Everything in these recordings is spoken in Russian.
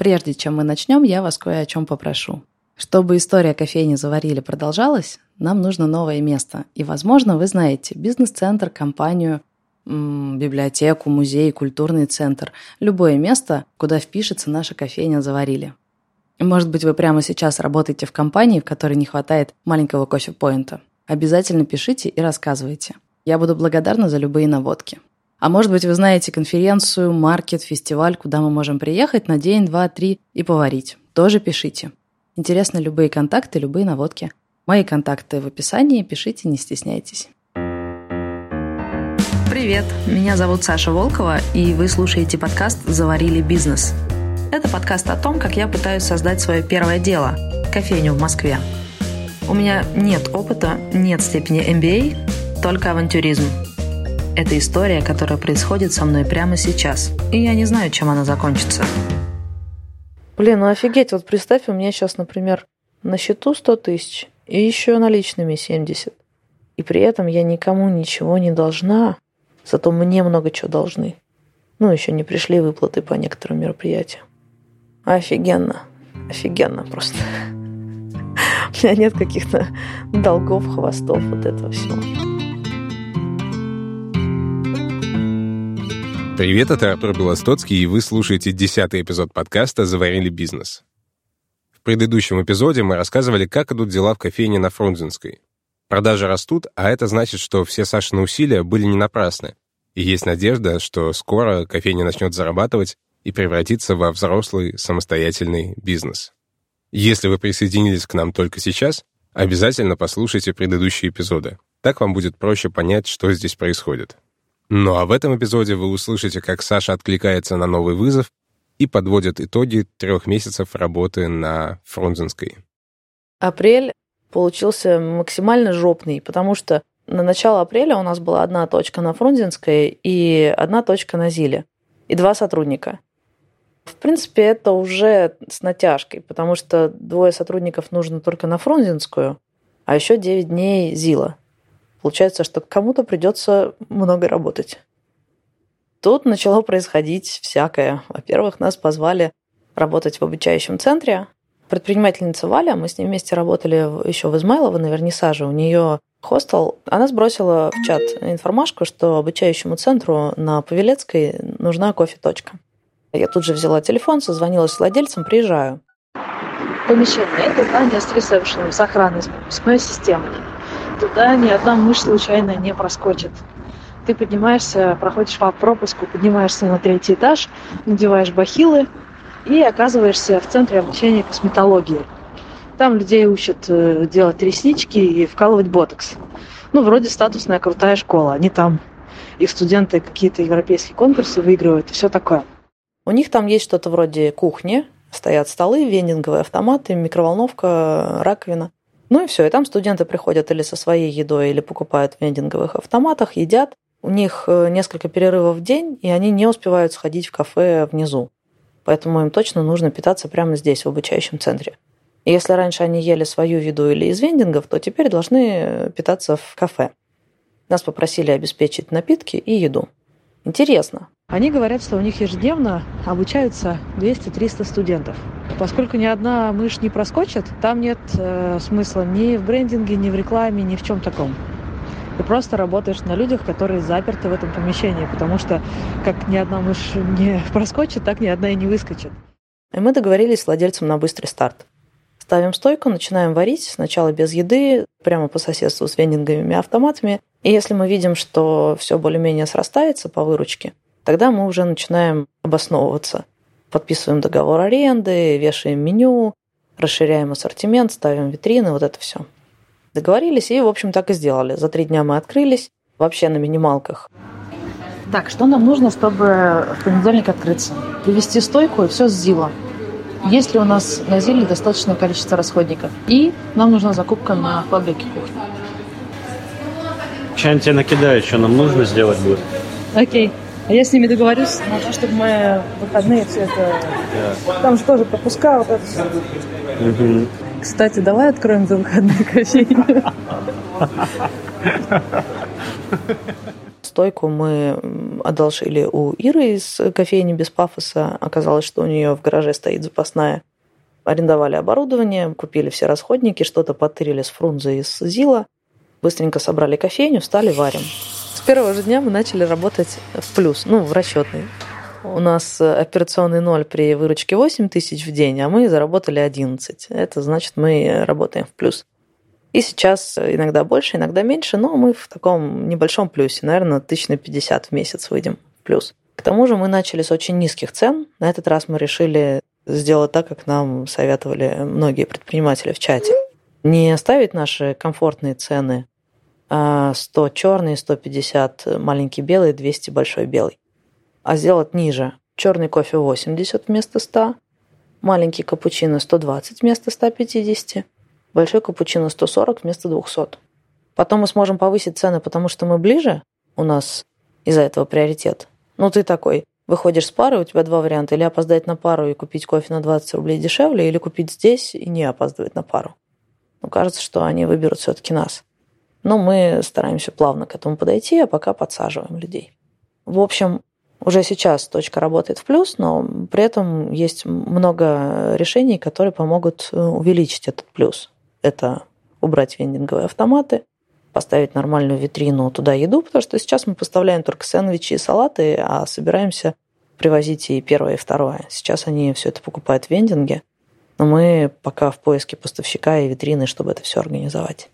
Прежде чем мы начнем, я вас кое о чем попрошу. Чтобы история кофейни «Заварили» продолжалась, нам нужно новое место. И, возможно, вы знаете бизнес-центр, компанию, библиотеку, музей, культурный центр. Любое место, куда впишется наша кофейня «Заварили». Может быть, вы прямо сейчас работаете в компании, в которой не хватает маленького кофе-поинта. Обязательно пишите и рассказывайте. Я буду благодарна за любые наводки. А может быть, вы знаете конференцию, маркет, фестиваль, куда мы можем приехать на день, два, три и поварить. Тоже пишите. Интересны любые контакты, любые наводки. Мои контакты в описании, пишите, не стесняйтесь. Привет, меня зовут Саша Волкова, и вы слушаете подкаст «Заварили бизнес». Это подкаст о том, как я пытаюсь создать свое первое дело – кофейню в Москве. У меня нет опыта, нет степени MBA, только авантюризм. Это история, которая происходит со мной прямо сейчас, и я не знаю, чем она закончится. Блин, ну офигеть, вот представь, у меня сейчас, например, на счету 100 тысяч и еще наличными 70. И при этом я никому ничего не должна, зато мне много чего должны. Ну, еще не пришли выплаты по некоторым мероприятиям. Офигенно. Офигенно просто. У меня нет каких-то долгов, хвостов, вот этого всего. Привет, это Артур Белостоцкий, и вы слушаете десятый эпизод подкаста «Заварили бизнес». В предыдущем эпизоде мы рассказывали, как идут дела в кофейне на Фрунзенской. Продажи растут, а это значит, что все Сашины усилия были не напрасны, и есть надежда, что скоро кофейня начнет зарабатывать и превратиться во взрослый самостоятельный бизнес. Если вы присоединились к нам только сейчас, обязательно послушайте предыдущие эпизоды. Так вам будет проще понять, что здесь происходит. Ну а в этом эпизоде вы услышите, как Саша откликается на новый вызов и подводит итоги трех месяцев работы на Фрунзенской. Апрель получился максимально жопный, потому что на начало апреля у нас была одна точка на Фрунзенской и одна точка на Зиле. И два сотрудника. В принципе, это уже с натяжкой, потому что двое сотрудников нужно только на Фрунзенскую, а еще 9 дней Зила. Получается, что кому-то придется много работать. Тут начало происходить всякое. Во-первых, нас позвали работать в обучающем центре. Предпринимательница Валя, мы с ней вместе работали еще в Измайлово на вернисаже. У нее хостел. Она сбросила в чат информашку, что обучающему центру на Павелецкой нужна кофе-точка. Я тут же взяла телефон, созвонилась с владельцем, приезжаю. Помещение – это здание с ресепшеном, с охраной, с пропускной системой туда ни одна мышь случайно не проскочит. Ты поднимаешься, проходишь по пропуску, поднимаешься на третий этаж, надеваешь бахилы и оказываешься в центре обучения косметологии. Там людей учат э, делать реснички и вкалывать ботокс. Ну, вроде статусная крутая школа. Они там, их студенты какие-то европейские конкурсы выигрывают и все такое. У них там есть что-то вроде кухни, стоят столы, вендинговые автоматы, микроволновка, раковина. Ну и все, и там студенты приходят или со своей едой, или покупают в вендинговых автоматах, едят. У них э, несколько перерывов в день, и они не успевают сходить в кафе внизу. Поэтому им точно нужно питаться прямо здесь, в обучающем центре. И если раньше они ели свою еду или из вендингов, то теперь должны питаться в кафе. Нас попросили обеспечить напитки и еду. Интересно. Они говорят, что у них ежедневно обучаются 200-300 студентов. Поскольку ни одна мышь не проскочит, там нет э, смысла ни в брендинге, ни в рекламе, ни в чем таком. Ты просто работаешь на людях, которые заперты в этом помещении, потому что как ни одна мышь не проскочит, так ни одна и не выскочит. И мы договорились с владельцем на быстрый старт. Ставим стойку, начинаем варить, сначала без еды, прямо по соседству с вендинговыми автоматами. И если мы видим, что все более-менее срастается по выручке, тогда мы уже начинаем обосновываться – подписываем договор аренды, вешаем меню, расширяем ассортимент, ставим витрины, вот это все. Договорились и, в общем, так и сделали. За три дня мы открылись, вообще на минималках. Так, что нам нужно, чтобы в понедельник открыться? Привести стойку и все с ЗИЛа. Есть ли у нас на ЗИЛе достаточное количество расходников? И нам нужна закупка на фабрике кухни. Сейчас тебе накидаю, что нам нужно сделать будет. Окей. А я с ними договорюсь на то, чтобы мы выходные все это... Yeah. Там же тоже пропуска, вот это все. Mm-hmm. Кстати, давай откроем за выходные кофейню. стойку мы одолжили у Иры из кофейни без пафоса. Оказалось, что у нее в гараже стоит запасная. Арендовали оборудование, купили все расходники, что-то потырили с Фрунзе и с Зила. Быстренько собрали кофейню, встали, варим. С первого же дня мы начали работать в плюс, ну, в расчетный. У нас операционный ноль при выручке 8 тысяч в день, а мы заработали 11. Это значит, мы работаем в плюс. И сейчас иногда больше, иногда меньше, но мы в таком небольшом плюсе. Наверное, тысяч на 50 в месяц выйдем в плюс. К тому же мы начали с очень низких цен. На этот раз мы решили сделать так, как нам советовали многие предприниматели в чате. Не ставить наши комфортные цены 100 а черный, 150 маленький белый, 200 большой белый. А сделать ниже. Черный кофе 80 вместо 100, маленький капучино 120 вместо 150, большой капучино 140 вместо 200. Потом мы сможем повысить цены, потому что мы ближе, у нас из-за этого приоритет. Ну, ты такой, выходишь с пары, у тебя два варианта. Или опоздать на пару и купить кофе на 20 рублей дешевле, или купить здесь и не опаздывать на пару. Ну, кажется, что они выберут все-таки нас. Но мы стараемся плавно к этому подойти, а пока подсаживаем людей. В общем, уже сейчас точка работает в плюс, но при этом есть много решений, которые помогут э, увеличить этот плюс это убрать вендинговые автоматы, поставить нормальную витрину туда еду, потому что сейчас мы поставляем только сэндвичи и салаты, а собираемся привозить и первое, и второе. Сейчас они все это покупают в вендинге, но мы пока в поиске поставщика и витрины, чтобы это все организовать.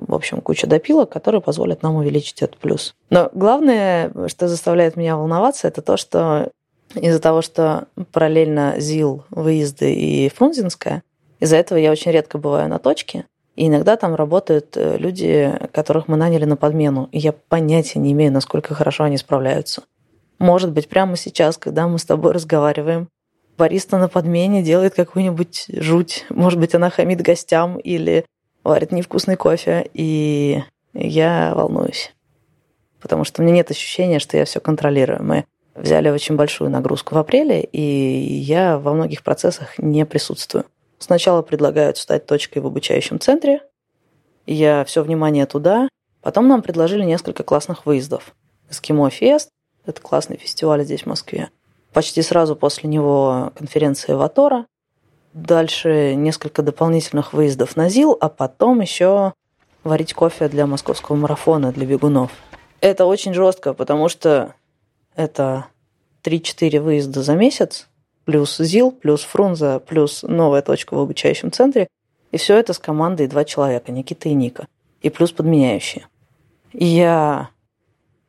В общем, куча допилок, которые позволят нам увеличить этот плюс. Но главное, что заставляет меня волноваться, это то, что из-за того, что параллельно ЗИЛ, выезды и Фрунзенская, из-за этого я очень редко бываю на точке, и иногда там работают э, люди, которых мы наняли на подмену, и я понятия не имею, насколько хорошо они справляются. Может быть, прямо сейчас, когда мы с тобой разговариваем, бариста на подмене делает какую-нибудь жуть. Может быть, она хамит гостям или варит невкусный кофе, и я волнуюсь. Потому что у меня нет ощущения, что я все контролирую. Мы взяли очень большую нагрузку в апреле, и я во многих процессах не присутствую. Сначала предлагают стать точкой в обучающем центре. Я все внимание туда. Потом нам предложили несколько классных выездов. Эскимо Фест – это классный фестиваль здесь, в Москве. Почти сразу после него конференция Ватора. Дальше несколько дополнительных выездов на ЗИЛ, а потом еще варить кофе для московского марафона, для бегунов. Это очень жестко, потому что это 3-4 выезда за месяц, плюс ЗИЛ, плюс Фрунзе, плюс новая точка в обучающем центре. И все это с командой два человека, Никита и Ника. И плюс подменяющие. Я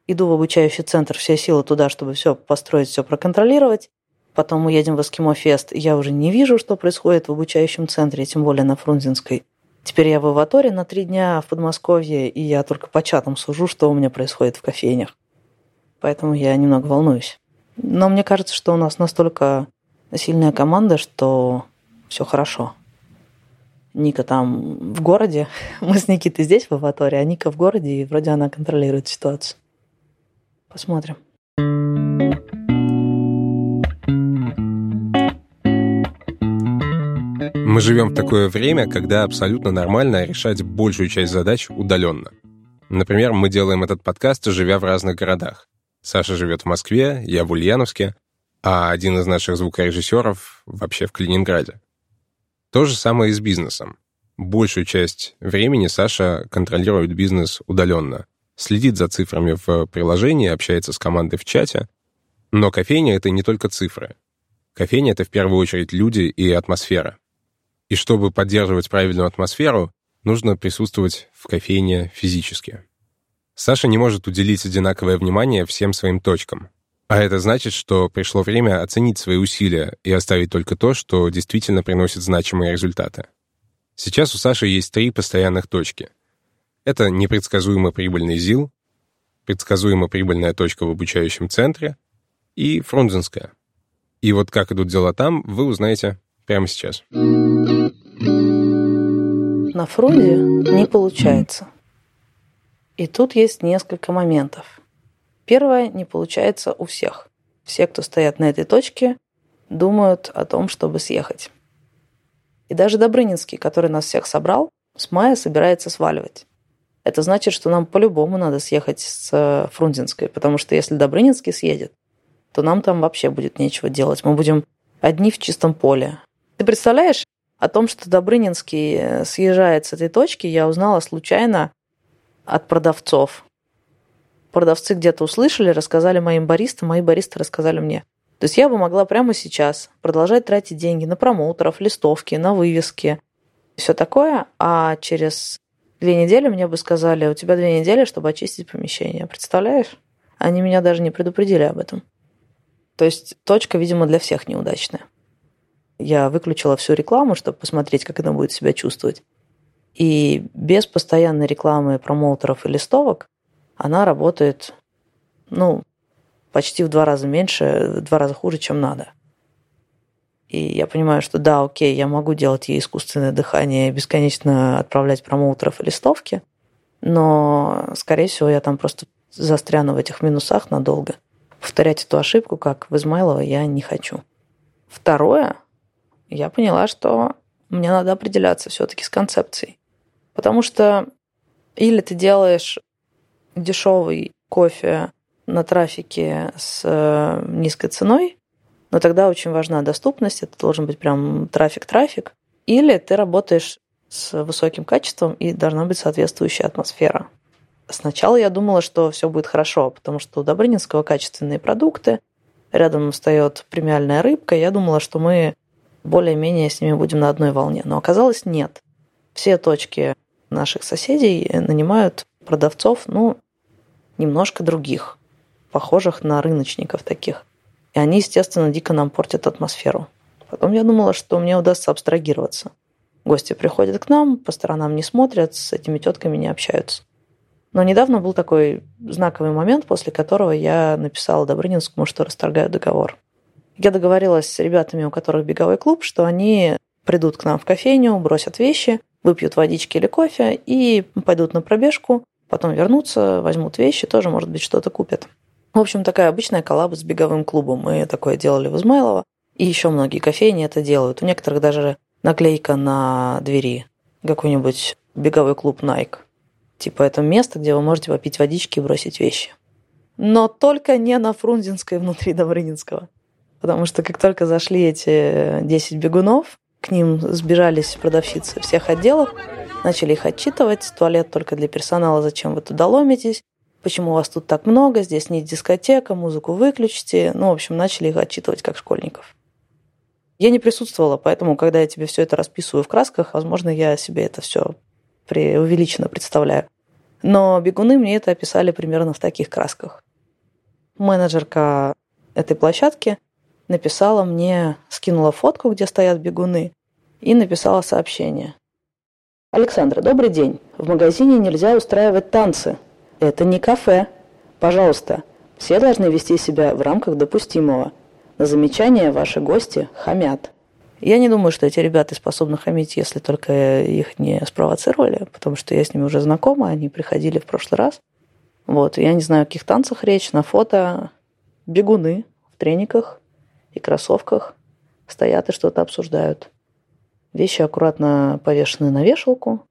иду в обучающий центр, все силы туда, чтобы все построить, все проконтролировать. Потом мы едем в Эскимо Фест. Я уже не вижу, что происходит в обучающем центре, тем более на Фрунзенской. Теперь я в Иваторе на три дня в Подмосковье, и я только по чатам сужу, что у меня происходит в кофейнях. Поэтому я немного волнуюсь. Но мне кажется, что у нас настолько сильная команда, что все хорошо. Ника там в городе, мы с Никитой здесь в Аваторе, а Ника в городе, и вроде она контролирует ситуацию. Посмотрим. Мы живем в такое время, когда абсолютно нормально решать большую часть задач удаленно. Например, мы делаем этот подкаст, живя в разных городах. Саша живет в Москве, я в Ульяновске, а один из наших звукорежиссеров вообще в Калининграде. То же самое и с бизнесом. Большую часть времени Саша контролирует бизнес удаленно, следит за цифрами в приложении, общается с командой в чате. Но кофейня — это не только цифры. Кофейня — это в первую очередь люди и атмосфера. И чтобы поддерживать правильную атмосферу, нужно присутствовать в кофейне физически. Саша не может уделить одинаковое внимание всем своим точкам, а это значит, что пришло время оценить свои усилия и оставить только то, что действительно приносит значимые результаты. Сейчас у Саши есть три постоянных точки. Это непредсказуемо прибыльный ЗИЛ, предсказуемо прибыльная точка в обучающем центре и Фрунзенская. И вот как идут дела там, вы узнаете прямо сейчас. На Фрунзе не получается. И тут есть несколько моментов. Первое не получается у всех. Все, кто стоят на этой точке, думают о том, чтобы съехать. И даже Добрынинский, который нас всех собрал, с мая собирается сваливать. это значит, что нам по-любому надо съехать с э, Фрунзенской, потому что если Добрынинский съедет, то нам там вообще будет нечего делать. Мы будем одни в чистом поле. Ты представляешь, о том, что Добрынинский э, съезжает с этой точки, я узнала случайно от продавцов. Продавцы где-то услышали, рассказали моим баристам, мои баристы рассказали мне. То есть я бы могла прямо сейчас продолжать тратить деньги на промоутеров, листовки, на вывески, все такое, а через две недели мне бы сказали, у тебя две недели, чтобы очистить помещение. Представляешь? Они меня даже не предупредили об этом. То есть точка, видимо, для всех неудачная. Я выключила всю рекламу, чтобы посмотреть, как она будет себя чувствовать. И без постоянной рекламы промоутеров и листовок она работает, ну, почти в два раза меньше, в два раза хуже, чем надо. И я понимаю, что да, окей, я могу делать ей искусственное дыхание, бесконечно отправлять промоутеров и листовки, но, скорее всего, я там просто застряну в этих минусах надолго. Повторять эту ошибку, как в Измайлово, я не хочу. Второе, я поняла, что мне надо определяться все-таки с концепцией. Потому что или ты делаешь дешевый кофе на трафике с э, низкой ценой, но тогда очень важна доступность, это должен быть прям трафик-трафик. Или ты работаешь с высоким качеством и должна быть соответствующая атмосфера. Сначала я думала, что все будет хорошо, потому что у Добрынинского качественные продукты, рядом встает премиальная рыбка. Я думала, что мы более-менее с ними будем на одной волне. Но оказалось нет. Все точки наших соседей нанимают продавцов, ну, немножко других, похожих на рыночников таких. И они, естественно, дико нам портят атмосферу. Потом я думала, что мне удастся абстрагироваться. Гости приходят к нам, по сторонам не смотрят, с этими тетками не общаются. Но недавно был такой знаковый момент, после которого я написала Добрынинскому, что расторгаю договор. Я договорилась с ребятами, у которых беговой клуб, что они придут к нам в кофейню, бросят вещи, выпьют водички или кофе и пойдут на пробежку, потом вернутся, возьмут вещи, тоже, может быть, что-то купят. В общем, такая обычная коллаба с беговым клубом. Мы такое делали в Измайлово. И еще многие кофейни это делают. У некоторых даже наклейка на двери. Какой-нибудь беговой клуб Nike. Типа это место, где вы можете попить водички и бросить вещи. Но только не на Фрунзенской внутри Добрынинского. Потому что как только зашли эти 10 бегунов, к ним сбежались продавщицы всех отделов, начали их отчитывать. Туалет только для персонала, зачем вы туда ломитесь? почему у вас тут так много, здесь не дискотека, музыку выключите. Ну, в общем, начали их отчитывать как школьников. Я не присутствовала, поэтому, когда я тебе все это расписываю в красках, возможно, я себе это все преувеличенно представляю. Но бегуны мне это описали примерно в таких красках. Менеджерка этой площадки написала мне, скинула фотку, где стоят бегуны, и написала сообщение. «Александра, добрый день. В магазине нельзя устраивать танцы. Это не кафе. Пожалуйста, все должны вести себя в рамках допустимого. На замечания ваши гости хамят. Я не думаю, что эти ребята способны хамить, если только их не спровоцировали, потому что я с ними уже знакома, они приходили в прошлый раз. Вот, я не знаю, о каких танцах речь, на фото бегуны в трениках и кроссовках стоят и что-то обсуждают. Вещи аккуратно повешены на вешалку,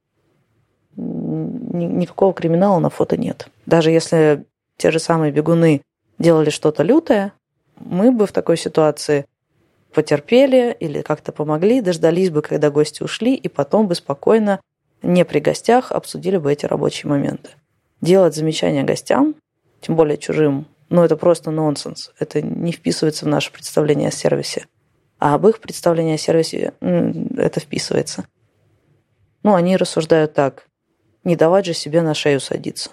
никакого криминала на фото нет. Даже если те же самые бегуны делали что-то лютое, мы бы в такой ситуации потерпели или как-то помогли, дождались бы, когда гости ушли, и потом бы спокойно, не при гостях, обсудили бы эти рабочие моменты. Делать замечания гостям, тем более чужим, ну это просто нонсенс. Это не вписывается в наше представление о сервисе. А об их представлении о сервисе это вписывается. Ну, они рассуждают так. Не давать же себе на шею садиться.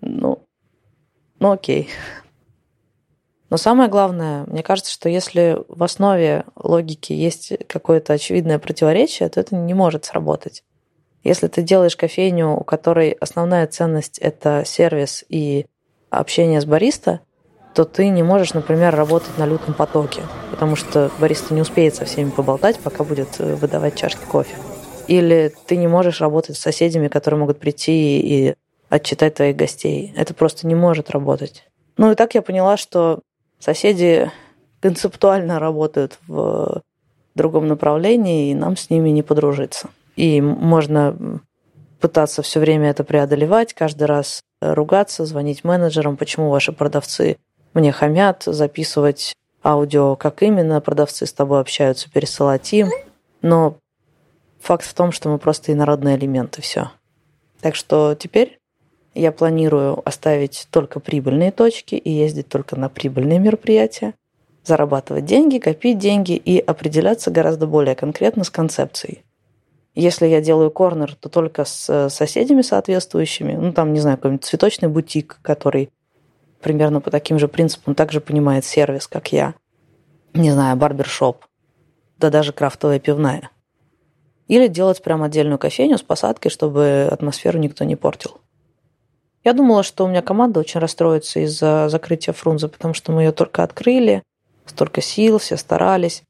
Ну, ну окей. Но самое главное, мне кажется, что если в основе логики есть какое-то очевидное противоречие, то это не может сработать. Если ты делаешь кофейню, у которой основная ценность – это сервис и общение с бариста, то ты не можешь, например, работать на лютом потоке, потому что бариста не успеет со всеми поболтать, пока будет э, выдавать чашки кофе. Или ты не можешь работать с соседями, которые могут прийти и отчитать твоих гостей. Это просто не может работать. Ну и так я поняла, что соседи концептуально работают в другом направлении, и нам с ними не подружиться. И можно пытаться все время это преодолевать, каждый раз ругаться, звонить менеджерам, почему ваши продавцы мне хамят, записывать аудио, как именно продавцы с тобой общаются, пересылать им. Но факт в том, что мы просто инородные элементы, все. Так что теперь я планирую оставить только прибыльные точки и ездить только на прибыльные мероприятия, зарабатывать деньги, копить деньги и определяться гораздо более конкретно с концепцией. Если я делаю корнер, то только с э, соседями соответствующими. Ну, там, не знаю, какой-нибудь цветочный бутик, который примерно по таким же принципам также понимает сервис, как я. Не знаю, барбершоп. Да даже крафтовая пивная. Или делать прям отдельную кофейню с посадкой, чтобы атмосферу никто не портил. Я думала, что у меня команда очень расстроится из-за закрытия Фрунзе, потому что мы ее только открыли, столько сил, все старались.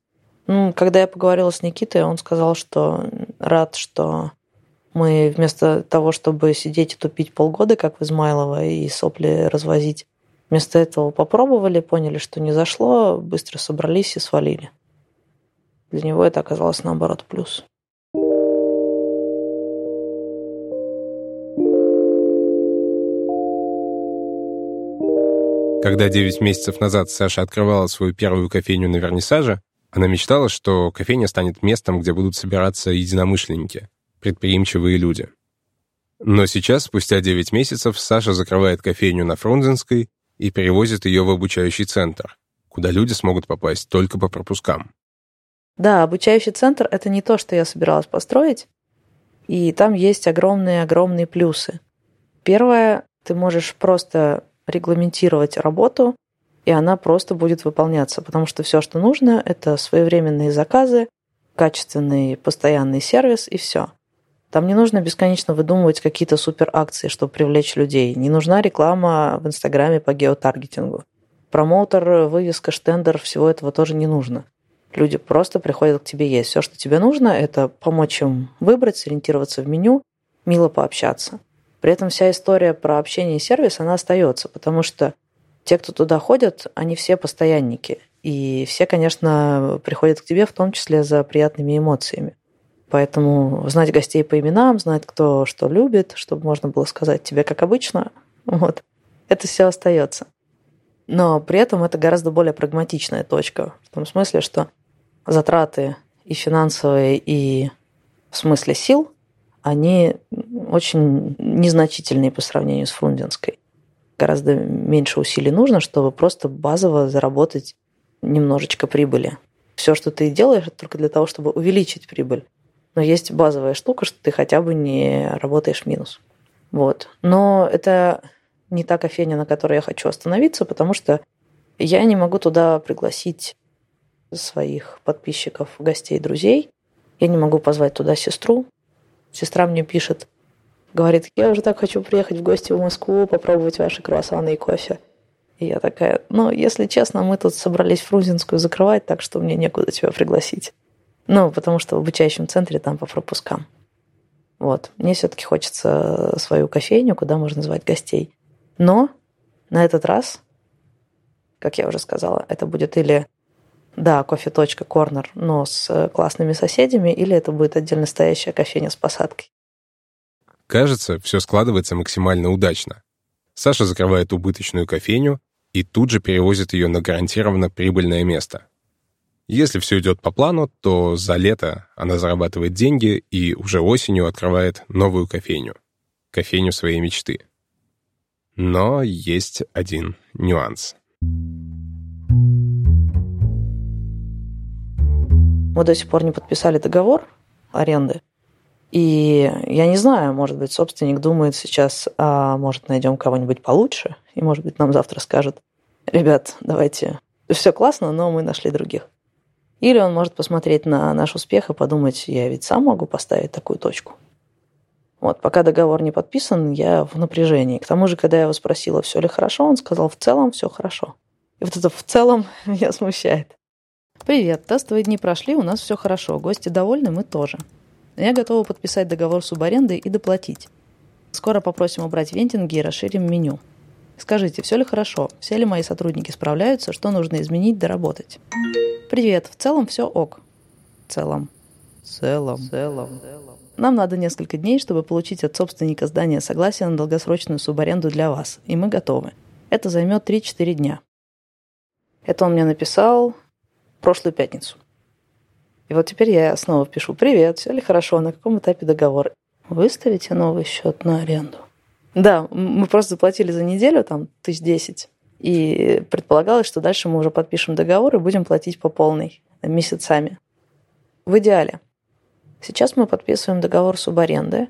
Ну, когда я поговорила с Никитой, он сказал, что рад, что мы вместо того, чтобы сидеть и тупить полгода, как в Измайлово, и сопли развозить, вместо этого попробовали, поняли, что не зашло, быстро собрались и свалили. Для него это оказалось наоборот плюс. Когда 9 месяцев назад Саша открывала свою первую кофейню на Вернисаже, она мечтала, что кофейня станет местом, где будут собираться единомышленники, предприимчивые люди. Но сейчас, спустя 9 месяцев, Саша закрывает кофейню на Фрунзенской и перевозит ее в обучающий центр, куда люди смогут попасть только по пропускам. Да, обучающий центр — это не то, что я собиралась построить, и там есть огромные-огромные плюсы. Первое, ты можешь просто регламентировать работу и она просто будет выполняться, потому что все, что нужно, это своевременные заказы, качественный постоянный сервис и все. Там не нужно бесконечно выдумывать какие-то супер акции, чтобы привлечь людей. Не нужна реклама в Инстаграме по геотаргетингу. Промоутер, вывеска, штендер, всего этого тоже не нужно. Люди просто приходят к тебе есть. Все, что тебе нужно, это помочь им выбрать, сориентироваться в меню, мило пообщаться. При этом вся история про общение и сервис, она остается, потому что те, кто туда ходят, они все постоянники. И все, конечно, приходят к тебе в том числе за приятными эмоциями. Поэтому знать гостей по именам, знать, кто что любит, чтобы можно было сказать тебе, как обычно, вот, это все остается. Но при этом это гораздо более прагматичная точка. В том смысле, что затраты и финансовые, и в смысле сил, они очень незначительные по сравнению с Фрунзенской гораздо меньше усилий нужно, чтобы просто базово заработать немножечко прибыли. Все, что ты делаешь, это только для того, чтобы увеличить прибыль. Но есть базовая штука, что ты хотя бы не работаешь минус. Вот. Но это не та кофейня, на которой я хочу остановиться, потому что я не могу туда пригласить своих подписчиков, гостей, друзей. Я не могу позвать туда сестру. Сестра мне пишет, Говорит, я уже так хочу приехать в гости в Москву, попробовать ваши круассаны и кофе. И я такая, ну, если честно, мы тут собрались Фрунзенскую закрывать, так что мне некуда тебя пригласить. Ну, потому что в обучающем центре там по пропускам. Вот. Мне все-таки хочется свою кофейню, куда можно звать гостей. Но на этот раз, как я уже сказала, это будет или, да, кофе-точка, корнер, но с классными соседями, или это будет отдельно стоящая кофейня с посадкой. Кажется, все складывается максимально удачно. Саша закрывает убыточную кофейню и тут же перевозит ее на гарантированно прибыльное место. Если все идет по плану, то за лето она зарабатывает деньги и уже осенью открывает новую кофейню. Кофейню своей мечты. Но есть один нюанс. Мы до сих пор не подписали договор аренды. И я не знаю, может быть, собственник думает сейчас, а может, найдем кого-нибудь получше, и, может быть, нам завтра скажет, ребят, давайте, все классно, но мы нашли других. Или он может посмотреть на наш успех и подумать, я ведь сам могу поставить такую точку. Вот, пока договор не подписан, я в напряжении. К тому же, когда я его спросила, все ли хорошо, он сказал, в целом все хорошо. И вот это в целом меня смущает. Привет, тестовые дни прошли, у нас все хорошо, гости довольны, мы тоже. Я готова подписать договор субаренды и доплатить. Скоро попросим убрать вентинги и расширим меню. Скажите, все ли хорошо? Все ли мои сотрудники справляются? Что нужно изменить, доработать? Привет. В целом все ок. В целом. В целом. В целом. Нам надо несколько дней, чтобы получить от собственника здания согласие на долгосрочную субаренду для вас, и мы готовы. Это займет 3-4 дня. Это он мне написал прошлую пятницу. И вот теперь я снова пишу «Привет, все ли хорошо, на каком этапе договор?» Выставите новый счет на аренду. Да, мы просто заплатили за неделю там тысяч десять. И предполагалось, что дальше мы уже подпишем договор и будем платить по полной месяцами. В идеале. Сейчас мы подписываем договор субаренды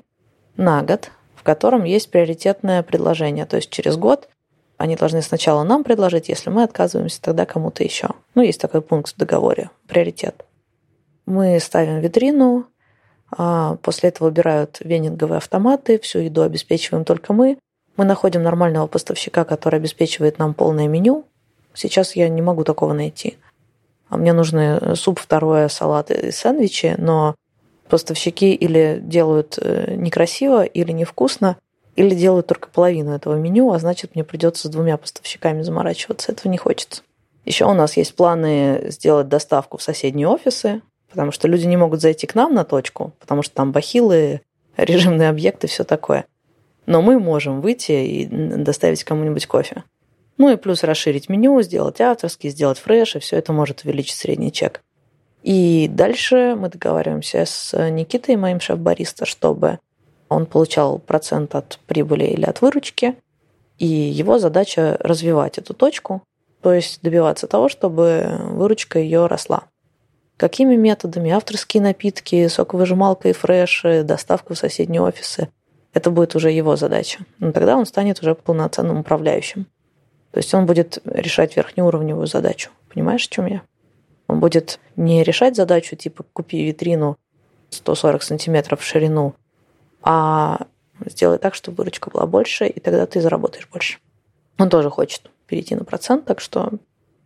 на год, в котором есть приоритетное предложение. То есть через год они должны сначала нам предложить, если мы отказываемся, тогда кому-то еще. Ну, есть такой пункт в договоре, приоритет. Мы ставим витрину, а после этого убирают венинговые автоматы, всю еду обеспечиваем только мы. Мы находим нормального поставщика, который обеспечивает нам полное меню. Сейчас я не могу такого найти. А мне нужны суп, второе, салат и сэндвичи, но поставщики или делают э, некрасиво, или невкусно, или делают только половину этого меню, а значит, мне придется с двумя поставщиками заморачиваться. Этого не хочется. Еще у нас есть планы сделать доставку в соседние офисы, потому что люди не могут зайти к нам на точку, потому что там бахилы, режимные объекты, все такое. Но мы можем выйти и доставить кому-нибудь кофе. Ну и плюс расширить меню, сделать авторский, сделать фреш, и все это может увеличить средний чек. И дальше мы договариваемся с Никитой, моим шеф-бариста, чтобы он получал процент от прибыли или от выручки, и его задача развивать эту точку, то есть добиваться того, чтобы выручка ее росла. Какими методами? Авторские напитки, соковыжималка и фреши, доставка в соседние офисы. Это будет уже его задача. Но тогда он станет уже полноценным управляющим. То есть он будет решать верхнеуровневую задачу. Понимаешь, о чем я? Он будет не решать задачу типа купи витрину 140 сантиметров в ширину, а сделай так, чтобы выручка была больше, и тогда ты заработаешь больше. Он тоже хочет перейти на процент, так что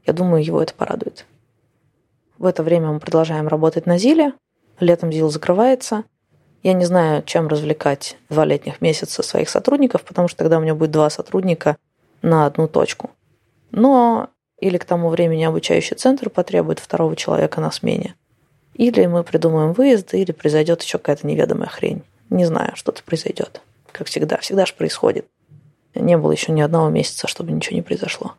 я думаю, его это порадует. В это время мы продолжаем работать на ЗИЛе. Летом ЗИЛ закрывается. Я не знаю, чем развлекать два летних месяца своих сотрудников, потому что тогда у меня будет два сотрудника на одну точку. Но или к тому времени обучающий центр потребует второго человека на смене. Или мы придумаем выезд, или произойдет еще какая-то неведомая хрень. Не знаю, что-то произойдет. Как всегда. Всегда же происходит. Не было еще ни одного месяца, чтобы ничего не произошло.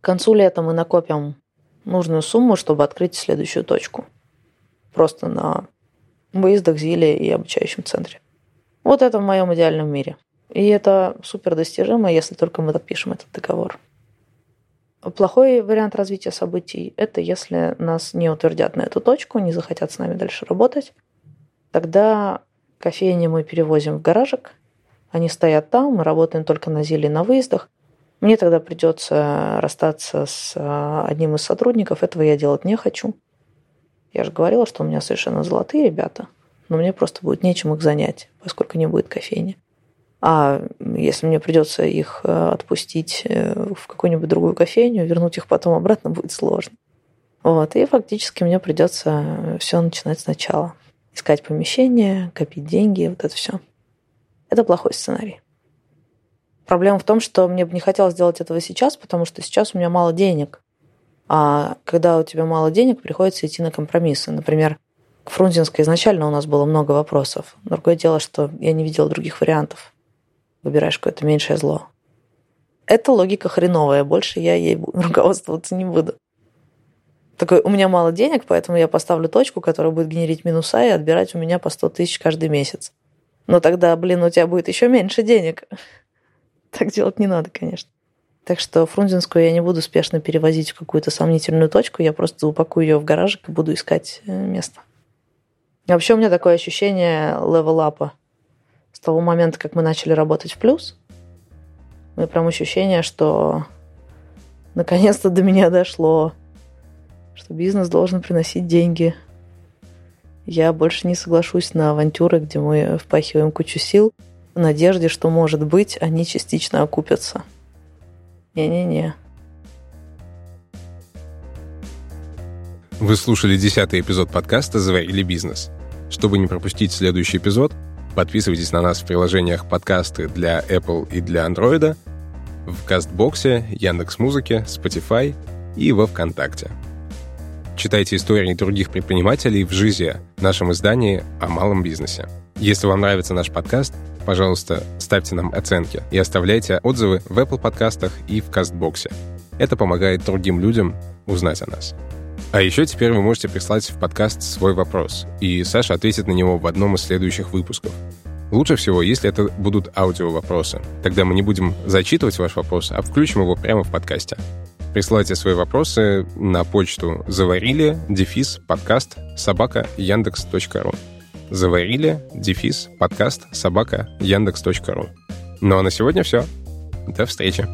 К концу лета мы накопим нужную сумму, чтобы открыть следующую точку. Просто на выездах, Зиле и обучающем центре. Вот это в моем идеальном мире. И это супер достижимо, если только мы подпишем этот договор. Плохой вариант развития событий – это если нас не утвердят на эту точку, не захотят с нами дальше работать. Тогда кофейни мы перевозим в гаражик, они стоят там, мы работаем только на зеле на выездах, мне тогда придется расстаться с а, одним из сотрудников. Этого я делать не хочу. Я же говорила, что у меня совершенно золотые ребята, но мне просто будет нечем их занять, поскольку не будет кофейни. А если мне придется их э, отпустить э, в какую-нибудь другую кофейню, вернуть их потом обратно будет сложно. Вот. И фактически мне придется все начинать сначала. Искать помещение, копить деньги, вот это все. Это плохой сценарий. Проблема в том, что мне бы не хотелось сделать этого сейчас, потому что сейчас у меня мало денег. А когда у тебя мало денег, приходится идти на компромиссы. Например, к Фрунзенской изначально у нас было много вопросов. Другое дело, что я не видела других вариантов. Выбираешь какое-то меньшее зло. Это логика хреновая, больше я ей руководствоваться не буду. Такой, у меня мало денег, поэтому я поставлю точку, которая будет генерить минуса и отбирать у меня по 100 тысяч каждый месяц. Но тогда, блин, у тебя будет еще меньше денег. Так делать не надо, конечно. Так что Фрунзенскую я не буду спешно перевозить в какую-то сомнительную точку, я просто упакую ее в гаражик и буду искать э, место. И вообще у меня такое ощущение level up а. С того момента, как мы начали работать в плюс, у меня прям ощущение, что наконец-то до меня дошло, что бизнес должен приносить деньги. Я больше не соглашусь на авантюры, где мы впахиваем кучу сил – в надежде, что, может быть, они частично окупятся. Не-не-не. Вы слушали десятый эпизод подкаста «Заварили бизнес». Чтобы не пропустить следующий эпизод, подписывайтесь на нас в приложениях подкасты для Apple и для Android, в Кастбоксе, Яндекс.Музыке, Spotify и во Вконтакте. Читайте истории других предпринимателей в «Жизи», нашем издании о малом бизнесе. Если вам нравится наш подкаст, пожалуйста, ставьте нам оценки и оставляйте отзывы в Apple подкастах и в Кастбоксе. Это помогает другим людям узнать о нас. А еще теперь вы можете прислать в подкаст свой вопрос, и Саша ответит на него в одном из следующих выпусков. Лучше всего, если это будут аудио-вопросы. Тогда мы не будем зачитывать ваш вопрос, а включим его прямо в подкасте. Присылайте свои вопросы на почту заварили дефис подкаст собака яндекс.ру заварили дефис подкаст собака яндекс.ру Ну а на сегодня все. До встречи.